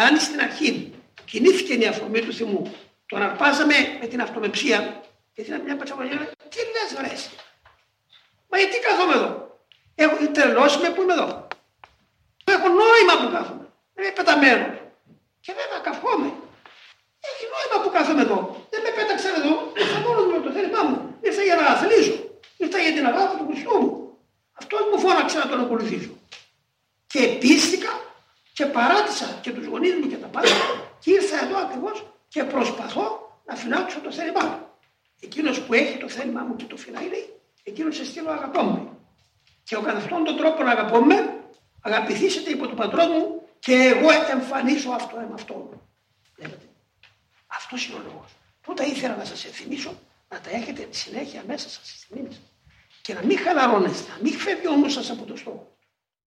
εάν στην αρχή κινήθηκε η αφορμή του θυμού, τον αρπάζαμε με την αυτομεψία, γιατί είναι μια πατσαβολιά, τι λες βρες. Μα γιατί κάθομαι εδώ; Έχω τρελώσει με που είμαι εδώ. Έχω νόημα που κάθομαι. Δεν είμαι πεταμένο. Και βέβαια καυχόμαι. Έχει νόημα που κάθομαι εδώ. Δεν με πέταξαν εδώ. Ήρθα μόνος με το θέλημά μου. Ήρθα για να αθλήσω. Ήρθα για την αγάπη του Χριστού μου. Αυτός μου φώναξε να τον ακολουθήσω. Και πίστηκα και παράτησα και τους γονείς μου και τα πάντα και ήρθα εδώ ακριβώς και προσπαθώ να φυλάξω το θέλημά μου. Εκείνος που έχει το θέλημά μου και το φυλάει, εκείνος σε στείλω αγαπώ μου. Και ο κατά αυτόν τον τρόπο να αγαπώ με, αγαπηθήσετε υπό τον πατρό μου και εγώ εμφανίσω αυτό με αυτό. Βλέπετε. Αυτός είναι ο λόγος. Τούτα ήθελα να σας ευθυμίσω να τα έχετε συνέχεια μέσα σας στη μνήμη Και να μην χαλαρώνεστε, να μην φεύγει ο σας από το στόχο.